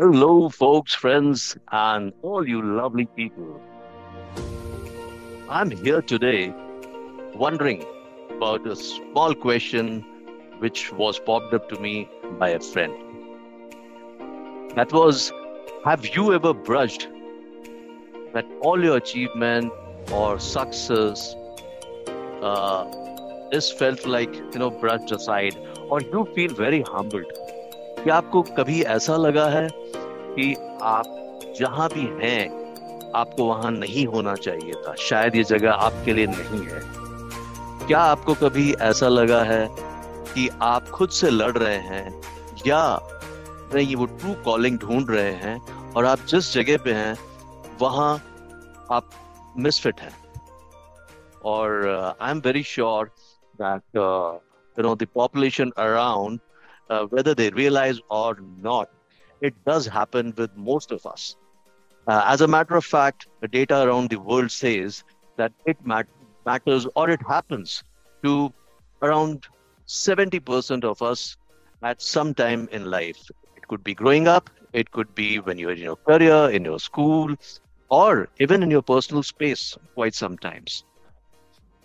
Hello, folks, friends, and all you lovely people. I'm here today wondering about a small question which was popped up to me by a friend. That was Have you ever brushed that all your achievement or success uh, is felt like, you know, brushed aside, or you feel very humbled? क्या आपको कभी ऐसा लगा है कि आप जहाँ भी हैं, आपको वहाँ नहीं होना चाहिए था? शायद ये जगह आपके लिए नहीं है। क्या आपको कभी ऐसा लगा है कि आप खुद से लड़ रहे हैं या नहीं, वो ट्रू कॉलिंग ढूंढ रहे हैं और आप जिस जगह पे हैं, वहाँ आप मिसफिट हैं? और I am very sure that you know the population around uh, whether they realize or not, it does happen with most of us. Uh, as a matter of fact, the data around the world says that it mat- matters or it happens to around 70% of us at some time in life. It could be growing up, it could be when you're in your career, in your school, or even in your personal space, quite sometimes.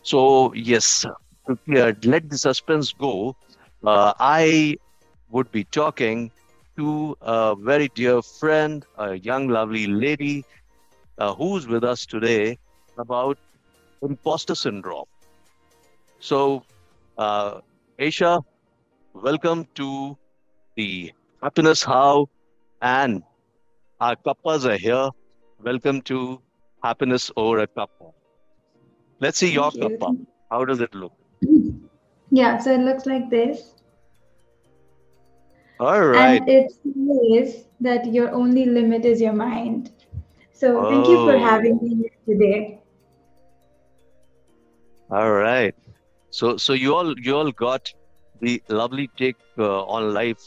So, yes, let the suspense go. Uh, I would be talking to a very dear friend, a young, lovely lady uh, who's with us today about imposter syndrome. So, uh, Esha, welcome to the Happiness How, and our cuppas are here. Welcome to Happiness Over a Cuppa. Let's see Thank your you. cuppa. How does it look? Yeah, so it looks like this. All right. And it says that your only limit is your mind. So thank you for having me here today. All right. So so you all you all got the lovely take uh, on life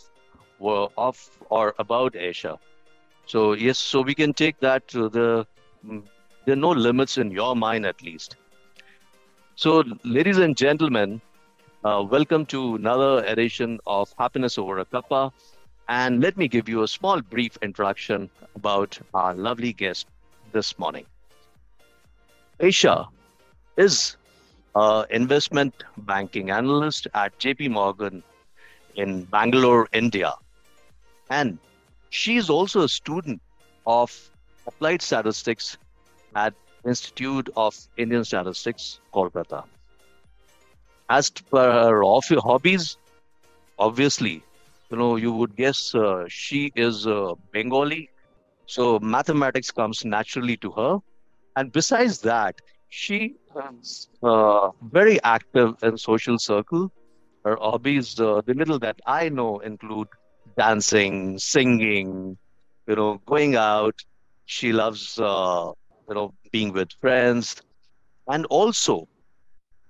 uh, of or about Esha. So yes, so we can take that to the mm, there are no limits in your mind at least. So ladies and gentlemen, uh, welcome to another edition of Happiness Over a Cuppa. And let me give you a small brief introduction about our lovely guest this morning. Esha is an investment banking analyst at JP Morgan in Bangalore, India. And she is also a student of applied statistics at Institute of Indian Statistics, Kolkata. As per her hobbies, obviously, you know, you would guess uh, she is uh, Bengali, so mathematics comes naturally to her. And besides that, she is uh, very active in social circle. Her hobbies, uh, the little that I know, include dancing, singing, you know, going out. She loves, uh, you know, being with friends, and also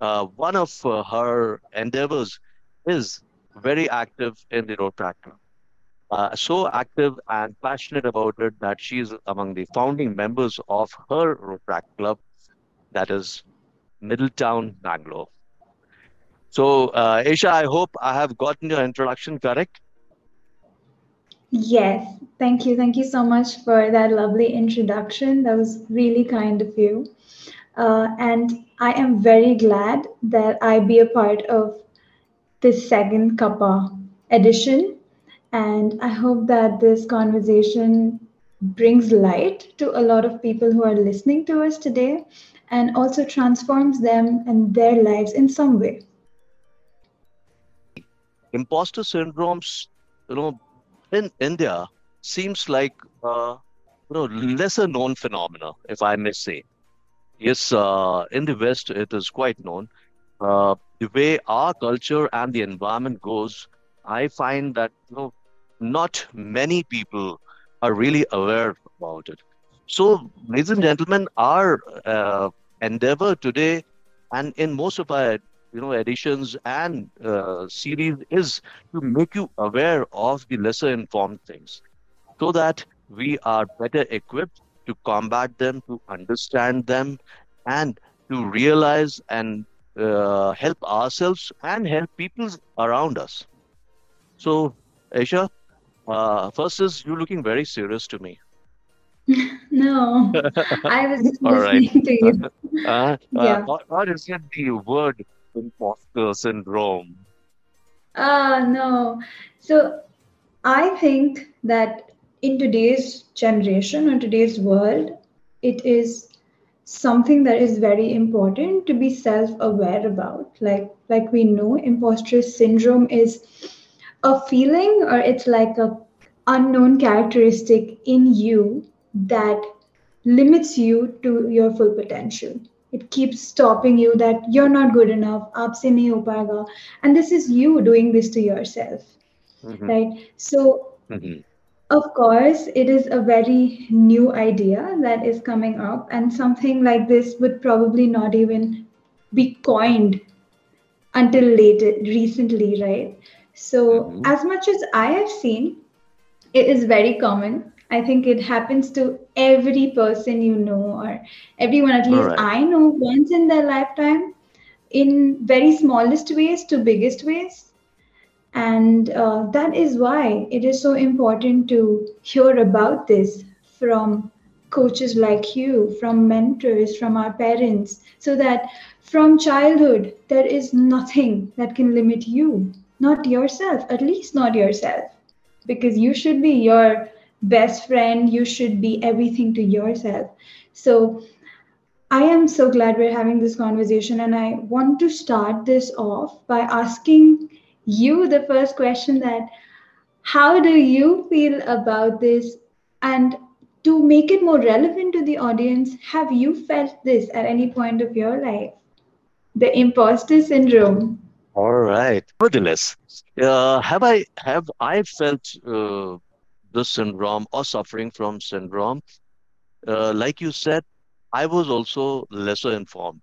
uh, one of uh, her endeavors is very active in the Rotaract. Uh, so active and passionate about it that she is among the founding members of her Rotaract Club, that is Middletown, Bangalore. So, uh, Esha, I hope I have gotten your introduction correct. Yes, thank you. Thank you so much for that lovely introduction. That was really kind of you. Uh, and I am very glad that I be a part of this second Cuppa edition. And I hope that this conversation brings light to a lot of people who are listening to us today and also transforms them and their lives in some way. Imposter syndromes, you know, in India seems like uh, you know lesser known phenomena, if I may say. Yes, uh, in the West, it is quite known. Uh, the way our culture and the environment goes, I find that you know, not many people are really aware about it. So, ladies and gentlemen, our uh, endeavor today, and in most of our you know editions and uh, series, is to make you aware of the lesser informed things, so that we are better equipped to combat them, to understand them, and to realize and uh, help ourselves and help people around us. So, Esha, Uh, first is you looking very serious to me. no, I was just All right. listening to you. Uh, uh, Yeah. what, what is it the word imposter syndrome? Ah, no. So I think that in today's generation or today's world, it is something that is very important to be self-aware about. Like like we know, imposter syndrome is a feeling or it's like a unknown characteristic in you that limits you to your full potential. It keeps stopping you that you're not good enough, aapse nahi ho payega. And this is you doing this to yourself, hmm right? So hmm of course, it is a very new idea that is coming up, and something like this would probably not even be coined until later, recently, right? So, hmm as much as I have seen, it is very common. I think it happens to every person you know, or everyone at least right. I know once in their lifetime, in very smallest ways to biggest ways. And uh, that is why it is so important to hear about this from coaches like you, from mentors, from our parents, so that from childhood, there is nothing that can limit you, not yourself, at least not yourself, because you should be your best friend, you should be everything to yourself. So, I am so glad we're having this conversation, and I want to start this off by asking you the first question that how do you feel about this? And to make it more relevant to the audience, have you felt this at any point of your life? The imposter syndrome. All right. Nevertheless, uh, have I have I felt uh, this syndrome or suffering from syndrome? Uh, like you said, I was also lesser informed,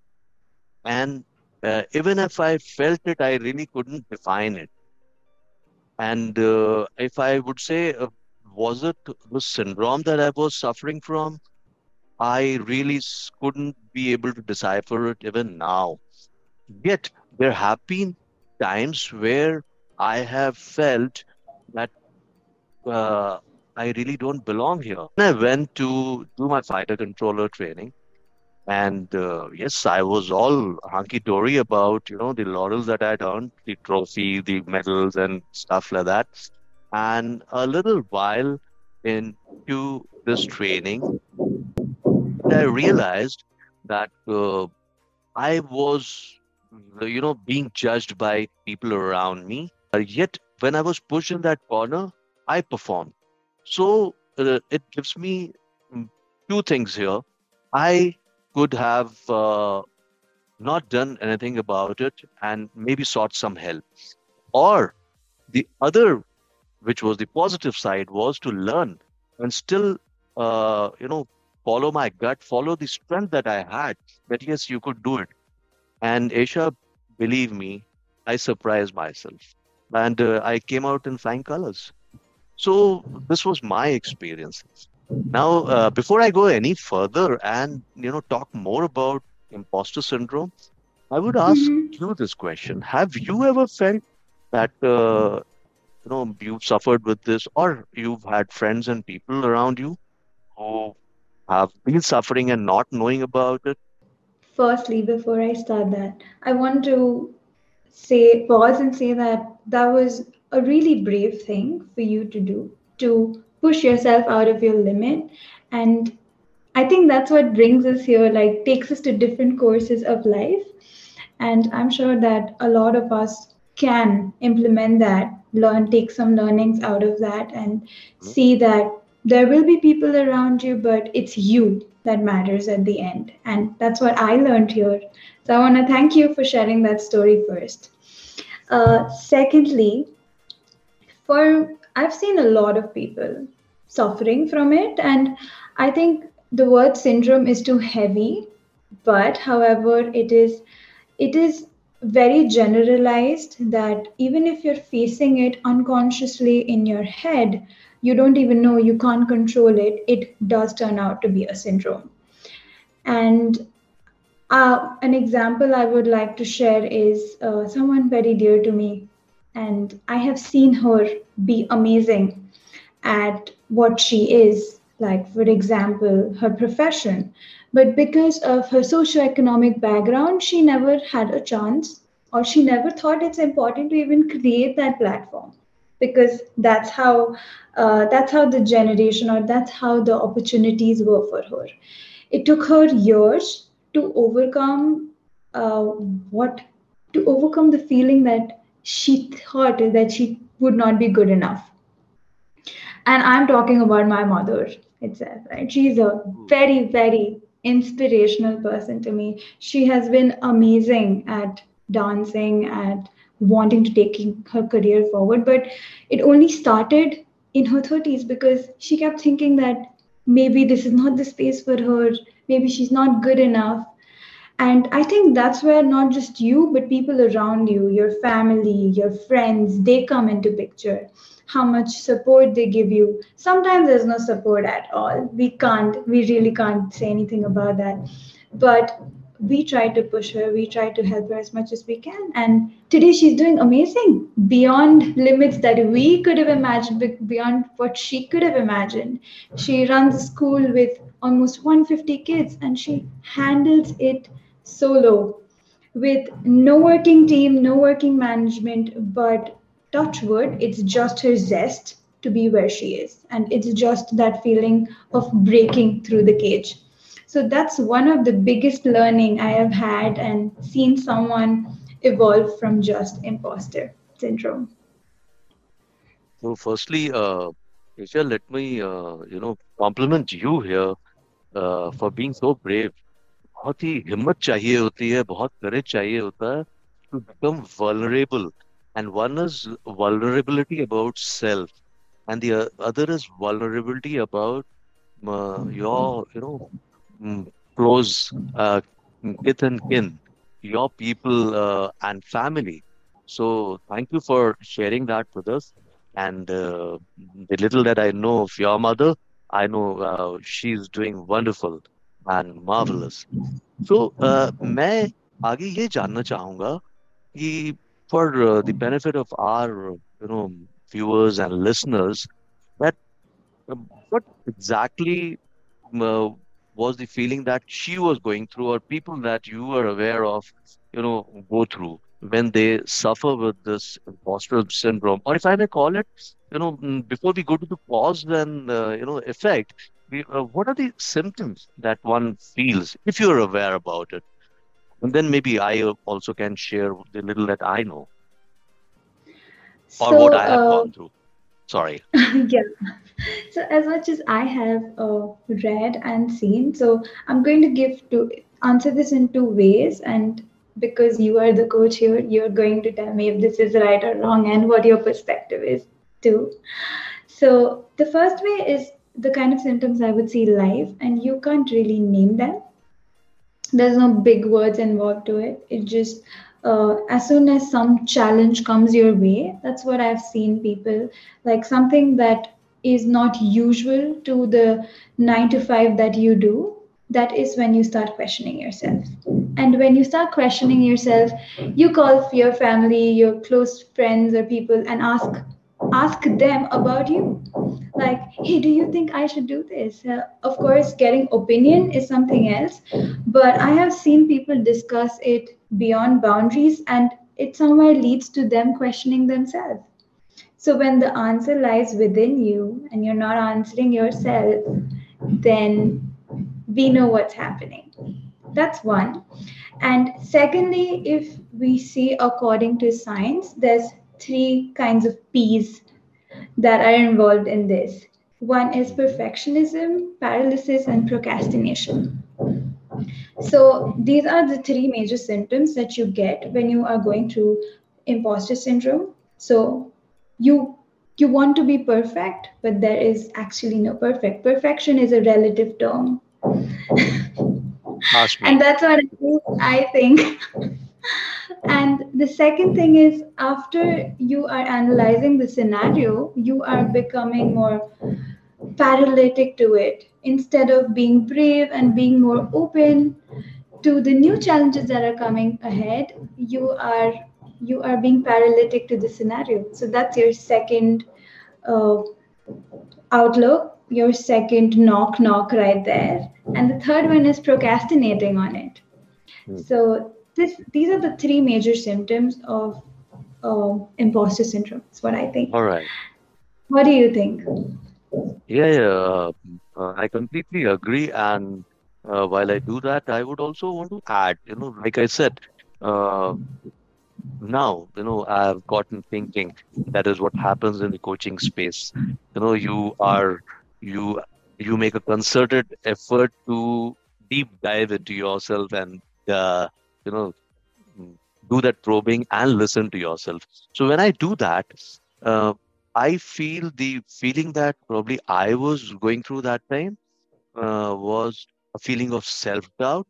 and uh, even if I felt it, I really couldn't define it. And uh, if I would say, uh, was it the syndrome that I was suffering from? I really couldn't be able to decipher it even now. Yet there have been times where I have felt that uh, I really don't belong here. I went to do my fighter controller training, and uh, yes, I was all hunky-dory about, you know, the laurels that I'd earned, the trophy, the medals, and stuff like that. And a little while into this training, I realized that uh, I was, you know, being judged by people around me. Yet, when I was pushed in that corner, I performed. So uh, it gives me mm, two things here. I could have uh, not done anything about it and maybe sought some help. Or the other, which was the positive side, was to learn and still, uh, you know, follow my gut, follow the strength that I had, that yes, you could do it. And Esha, believe me, I surprised myself. And uh, I came out in flying colors. So this was my experience. Now, uh, before I go any further and you know talk more about imposter syndrome, I would ask Mhm. you this question: Have you ever felt that uh, you know you've suffered with this, or you've had friends and people around you who have been suffering and not knowing about it? Firstly, before I start that, I want to say, pause and say that that was a really brave thing for you to do, to push yourself out of your limit. And I think that's what brings us here, like takes us to different courses of life. And I'm sure that a lot of us can implement that, learn, take some learnings out of that, and Hmm? see that there will be people around you, but it's you that matters at the end. And that's what I learned here. So I want to thank you for sharing that story first. Uh, secondly, for I've seen a lot of people suffering from it, and I think the word syndrome is too heavy. But however, it is it is very generalized that even if you're facing it unconsciously in your head, you don't even know you can't control it. It does turn out to be a syndrome. And uh, an example I would like to share is uh, someone very dear to me, and I have seen her be amazing at what she is, like, for example, her profession. But because of her socioeconomic background, she never had a chance or she never thought it's important to even create that platform because that's how uh, that's how the generation or that's how the opportunities were for her it took her years to overcome uh, what to overcome the feeling that she thought that she would not be good enough and i'm talking about my mother itself right? She's a hmm. very very inspirational person to me. She has been amazing at dancing at wanting to take her career forward. But it only started in her 30s because she kept thinking that maybe this is not the space for her. Maybe she's not good enough. And i think that's where not just you but people around you your family your friends they come into picture how much support they give you. Sometimes there's no support at all. We can't we really can't say anything about that. But we try to push her we try to help her as much as we can. And today she's doing amazing. Beyond limits that we could have imagined beyond what she could have imagined. She runs a school with almost 150 kids and she handles it solo. With no working team no working management but touch wood, it's just her zest to be where she is. And it's just that feeling of breaking through the cage. So that's one of the biggest learning I have had and seen someone evolve from just imposter syndrome. So, firstly, uh, Esha, let me uh, you know compliment you here uh, for being so brave. बहुत ही हिम्मत चाहिए होती है बहुत करेज चाहिए होता है to become vulnerable and one is vulnerability about self and the other is vulnerability about uh, your you know Mm, close uh, kith and kin, your people uh, and family. So thank you for sharing that with us. And uh, the little that I know of your mother, I know uh, she's doing wonderful and marvelous. So uh, मैं आगे ये जानना चाहूँगा कि for uh, the benefit of our you know viewers and listeners that uh, what exactly uh, was the feeling that she was going through or people that you were aware of you know go through when they suffer with this imposter syndrome? Or if i may call it you know mm, before we go to the cause and uh, you know effect we, uh, what are the symptoms that one feels if you're aware about it and then maybe i also can share the little that i know. Or so, what i have uh, gone through. Sorry. Yeah so as much as i have uh, read and seen so i'm going to give to answer this in two ways. And because you are the coach here you're going to tell me if this is right or wrong and what your perspective is too. So the first way is the kind of symptoms i would see live and you can't really name them there's no big words involved to it it just uh, as soon as some challenge comes your way that's what i've seen people like something that is not usual to the nine to five that you do, that is when you start questioning yourself. And when you start questioning yourself, you call your family, your close friends or people and ask ask them about you like hey do you think i should do this uh, of course getting opinion is something else but i have seen people discuss it beyond boundaries and it somewhere leads to them questioning themselves so when the answer lies within you and you're not answering yourself, then we know what's happening. That's one. And secondly, if we see according to science, there's three kinds of P's that are involved in this. One is perfectionism, paralysis, and procrastination. So these are the three major symptoms that you get when you are going through imposter syndrome. So you you want to be perfect but there is actually no perfect perfection is a relative term and that's what i think and the second thing is after you are analyzing the scenario you are becoming more paralytic to it instead of being brave and being more open to the new challenges that are coming ahead you are you are being paralytic to the scenario. So that's your second uh, outlook, your second knock knock right there, and the third one is procrastinating on it. Hmm. So this these are the three major symptoms of uh, imposter syndrome. That's what I think. All right. What do you think? Yeah, yeah. Uh, uh, I completely agree. And uh, while I do that, I would also want to add, you know, like I said, uh, now, you know, I've gotten thinking that is what happens in the coaching space. You know, you are, you, you make a concerted effort to deep dive into yourself and, uh, you know, do that probing and listen to yourself. So when I do that, uh, I feel the feeling that probably I was going through that time uh, was a feeling of self doubt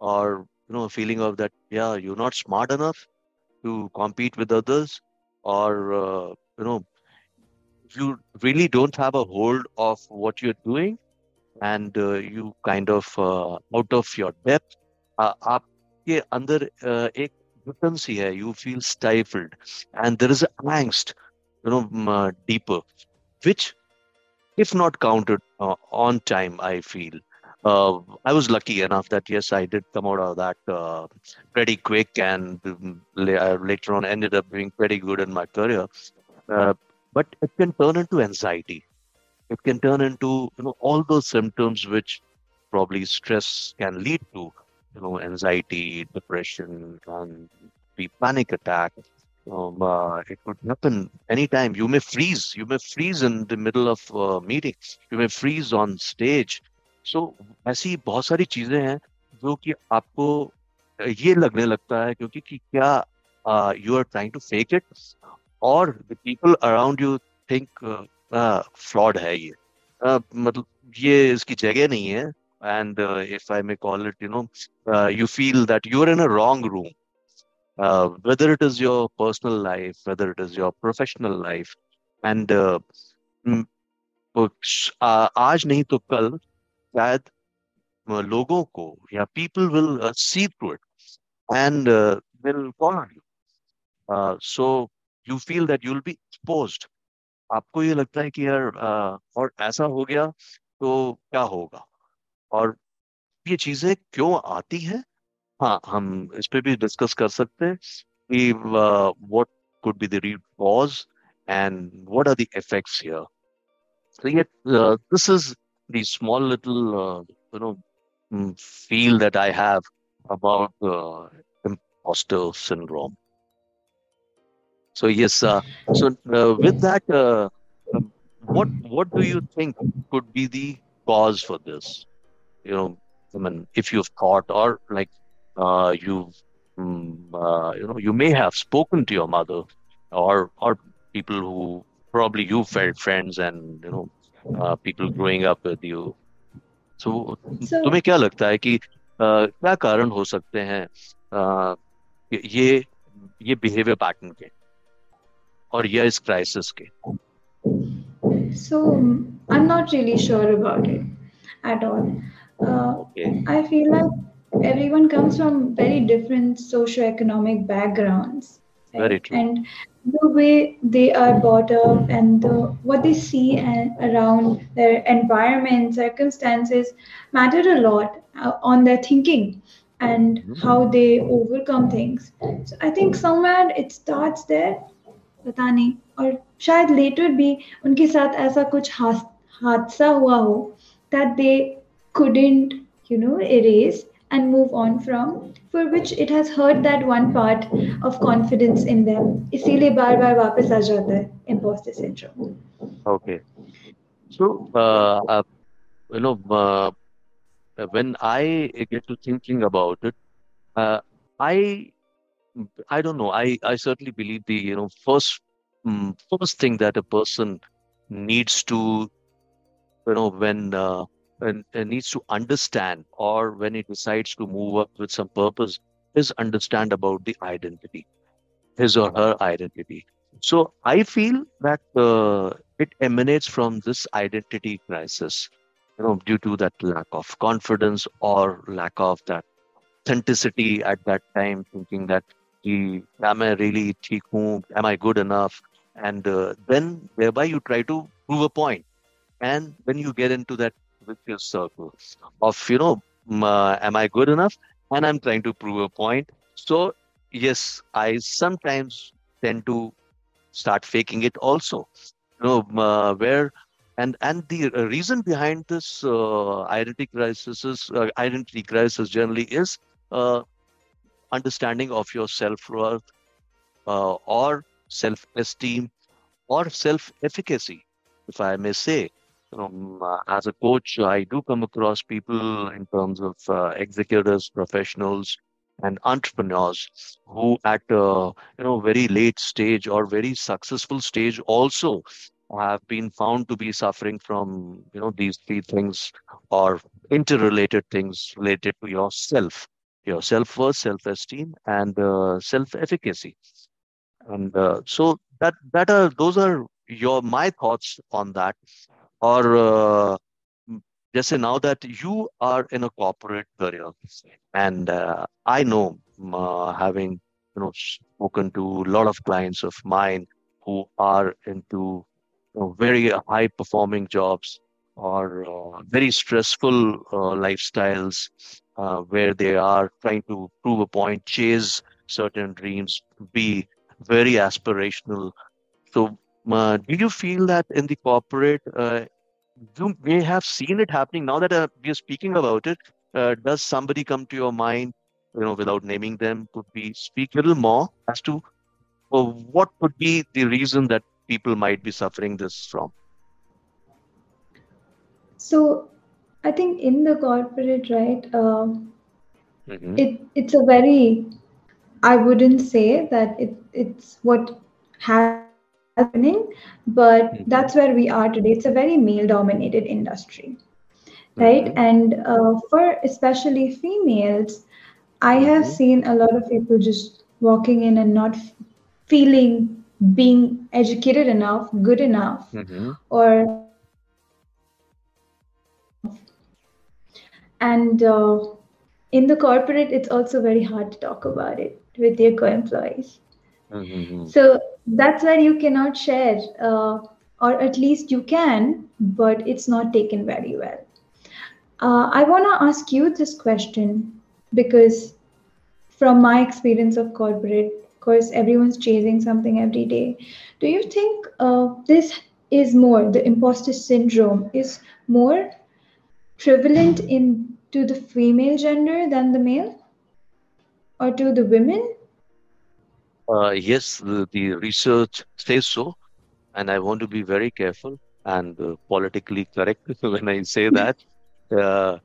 or you know a feeling of that yeah you're not smart enough to compete with others or uh, you know you really don't have a hold of what you're doing and uh, you kind of uh, out of your depth uh, आपके अंदर uh, एक vacancy hai you feel stifled and there is angst you know uh, deeper which if not counted uh, on time i feel uh, I was lucky enough that yes, I did come out of that uh, pretty quick, and um, later on ended up being pretty good in my career. Uh, but it can turn into anxiety. It can turn into you know all those symptoms which probably stress can lead to, you know, anxiety, depression, and be panic attack. Um, uh, it could happen anytime. You may freeze. You may freeze in the middle of a meeting. You may freeze on stage so, ऐसी बहुत सारी चीज़ें हैं जो कि आपको ये लगने लगता है क्योंकि कि क्या you are trying to fake it और the people around you think flawed है ये uh, मतलब ये इसकी जगह नहीं है and if I may call it you know you feel that you are in a wrong room whether it is your personal life, whether it is your professional life, and uh, आज नहीं तो कल शायद लोगों को या people will see through it and will call on you so you feel that you will be exposed आपको ये लगता है कि यार uh, और ऐसा हो गया तो क्या होगा और ये चीजें क्यों आती हैं हाँ हम इस पे भी डिस्कस कर सकते हैं कि what could be the root cause and what are the effects here. So yet, uh, this is the small little uh, you know mm, feel that I have about uh, imposter syndrome. So yes, uh, so uh, with that, uh, um, what what do you think could be the cause for this? You know, I mean, if you've thought or like uh, you've um, you know you may have spoken to your mother or or people who probably you felt friends and you know uh, people growing up with you so, so तुम्हें क्या लगता है कि uh, क्या कारण हो सकते हैं uh, ये ये बिहेवियर पैटर्न के और ये इस क्राइसिस के so i'm not really sure about it at all uh, okay. i feel like everyone comes from very different socio-economic backgrounds right? very true and the way they are brought up and the, what they see and around their environment circumstances matter a lot uh, on their thinking and mm-hmm. how they overcome things so i think somewhere it starts there पता नहीं और शायद letter भी उनके साथ ऐसा कुछ हादसा हुआ हो that they couldn't you know erase and move on from for which it has hurt that one part of confidence in them इसीलिए बार बार वापस आ जाता है imposter syndrome okay so uh, uh, you know uh, when I get to thinking about it uh, I I don't know I I certainly believe the you know first um, first thing that a person needs to you know when uh, and, needs to understand or when he decides to move up with some purpose is understand about the identity his or her identity. So i feel that uh, it emanates from this identity crisis you know due to that lack of confidence or lack of that authenticity at that time thinking that am i really am i good enough? And uh, then thereby you try to prove a point. And when you get into that vicious circle. Of you know uh, am i good enough? And i'm trying to prove a point. So yes i sometimes tend to start faking it also. You know uh, where and and the reason behind this uh, identity crisis is, uh, identity crisis generally is uh, understanding of your self-worth uh, or self-esteem or self-efficacy if i may say uh, as a coach, I do come across people in terms of uh, executives, professionals, and entrepreneurs who, at uh, you know very late stage or very successful stage, also have been found to be suffering from you know these three things or interrelated things related to yourself, your self-worth, self-esteem, and uh, self-efficacy. And uh, so that that are those are your my thoughts on that or uh, just say now that you are in a corporate career and uh, i know uh, having you know spoken to a lot of clients of mine who are into you know, very high performing jobs or uh, very stressful uh, lifestyles uh, where they are trying to prove a point chase certain dreams be very aspirational. So uh, do you feel that in the corporate, you may have seen it happening now that uh, we are speaking about it? Uh, does somebody come to your mind, you know, without naming them? Could we speak a little more as to uh, what could be the reason that people might be suffering this from? So, I think in the corporate, right, um, hmm it it's a very I wouldn't say that it it's what happening, but hmm that's where we are today. It's a very male-dominated industry, right? hmm And uh, for especially females, I have hmm seen a lot of people just walking in and not f- feeling being educated enough, good enough, hmm or and uh, in the corporate, it's also very hard to talk about it with your co-employees. hmm So that's where you cannot share, uh, or at least you can, but it's not taken very well. Uh, I want to ask you this question because, from my experience of corporate, of course, everyone's chasing something every day. Do you think uh, this is more, the imposter syndrome is more prevalent in to the female gender than the male or to the women? Uh, yes, the, the research says so, and I want to be very careful and uh, politically correct when I say that. Uh,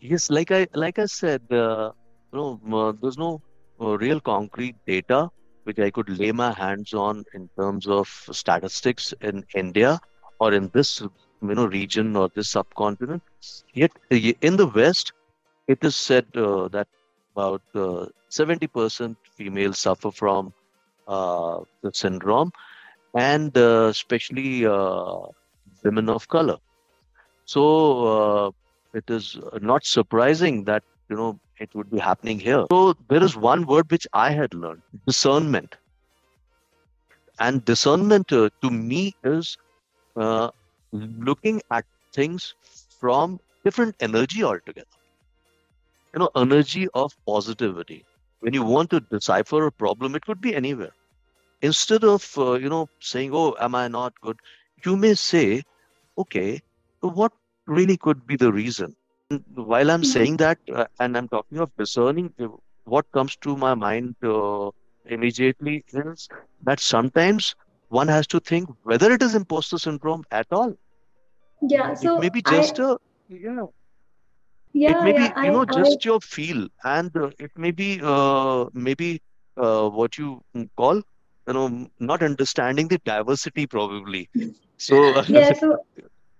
Yes, like I like I said, uh, you know, uh, there's no uh, real concrete data which I could lay my hands on in terms of statistics in India or in this you know region or this subcontinent. Yet in the West, it is said that about uh, 70% females suffer from uh, the syndrome, and uh, especially uh, women of color. So uh, it is not surprising that you know it would be happening here. So there is one word which I had learned: discernment. And discernment uh, to me is uh, looking at things from different energy altogether. You know, energy of positivity. When you want to decipher a problem, it could be anywhere. Instead of uh, you know saying, "Oh, am I not good?" you may say, "Okay, what really could be the reason?" while I'm Mhm. saying that, uh, and I'm talking of discerning, uh, what comes to my mind uh, immediately is that sometimes one has to think whether it is imposter syndrome at all. Yeah, It may so be just I, a, yeah, it may be, you I, know, I, just your feel, and uh, it may be, uh, maybe uh, what you call, you know, not understanding the diversity probably. So, yeah, so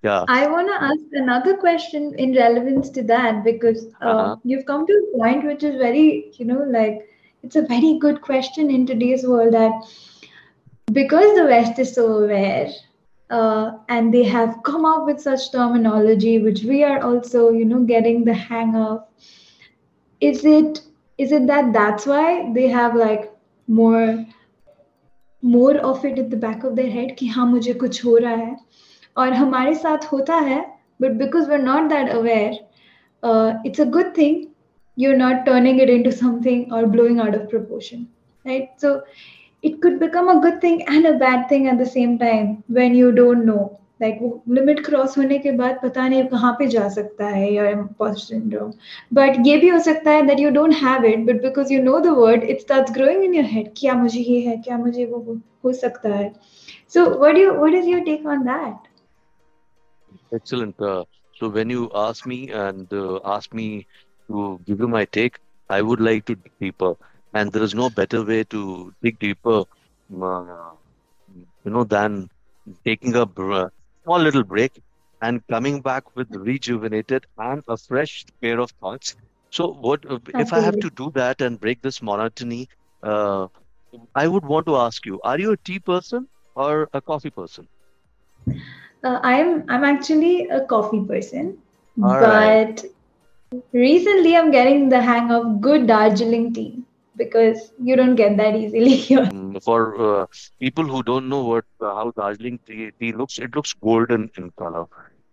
yeah, I want to ask another question in relevance to that because uh, uh-huh, you've come to a point which is very, you know, like it's a very good question in today's world that because the West is so aware uh, and they have come up with such terminology which we are also, you know, getting the hang of, is it is it that that's why they have like more more of it at the back of their head कि हाँ मुझे कुछ हो रहा है और हमारे साथ होता है but because we're not that aware uh, it's a good thing you're not turning it into something or blowing out of proportion right so it could become a good thing and a bad thing at the same time when you don't know like वो limit cross होने के बाद पता नहीं कहाँ पे जा सकता है योर इम्पोस्टर सिंड्रोम बट ये भी हो सकता है that you don't have it but because you know the word it starts growing in your head क्या मुझे ये है क्या मुझे वो हो सकता है so what you what is your take on that Excellent. Uh, so when you ask me and uh, ask me to give you my take, I would like to dig deeper, and there is no better way to dig deeper, uh, you know, than taking a small little break and coming back with rejuvenated and a fresh pair of thoughts. So, what if I have to do that and break this monotony? Uh, I would want to ask you: Are you a tea person or a coffee person? Uh, I am. I'm actually a coffee person, All but right. recently I'm getting the hang of good Darjeeling tea because you don't get that easily here. Mm, for uh, people who don't know what uh, how Darjeeling tea, tea, looks, it looks golden in color.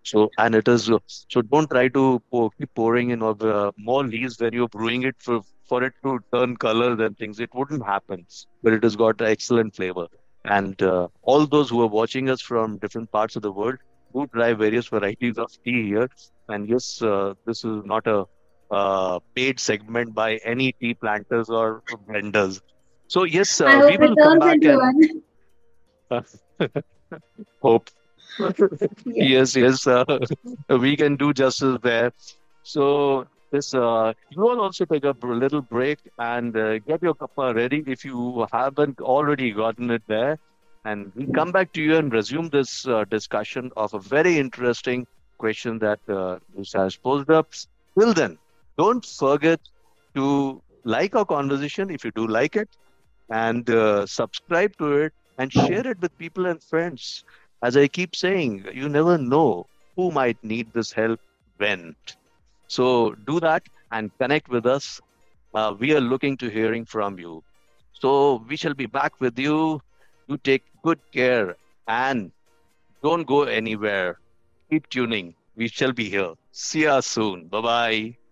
So and it is uh, so. Don't try to pour, keep pouring in uh, more leaves when you're brewing it for for it to turn color than things. It wouldn't happen, but it has got excellent flavor. And uh, all those who are watching us from different parts of the world do try various varieties of tea here. And yes, uh, this is not a uh, paid segment by any tea planters or vendors. So yes, uh, we will come back and hope. yes, yes, uh, we can do justice there. So this, uh, you will also take a little break and uh, get your cuppa ready if you haven't already gotten it there. And we'll come back to you and resume this uh, discussion of a very interesting question that uh, has posed up. Till then, don't forget to like our conversation if you do like it and uh, subscribe to it and share it with people and friends. As I keep saying, you never know who might need this help when. So do that and connect with us. Uh, we are looking to hearing from you. So we shall be back with you. You take good care and don't go anywhere. Keep tuning. We shall be here. See you soon. Bye bye.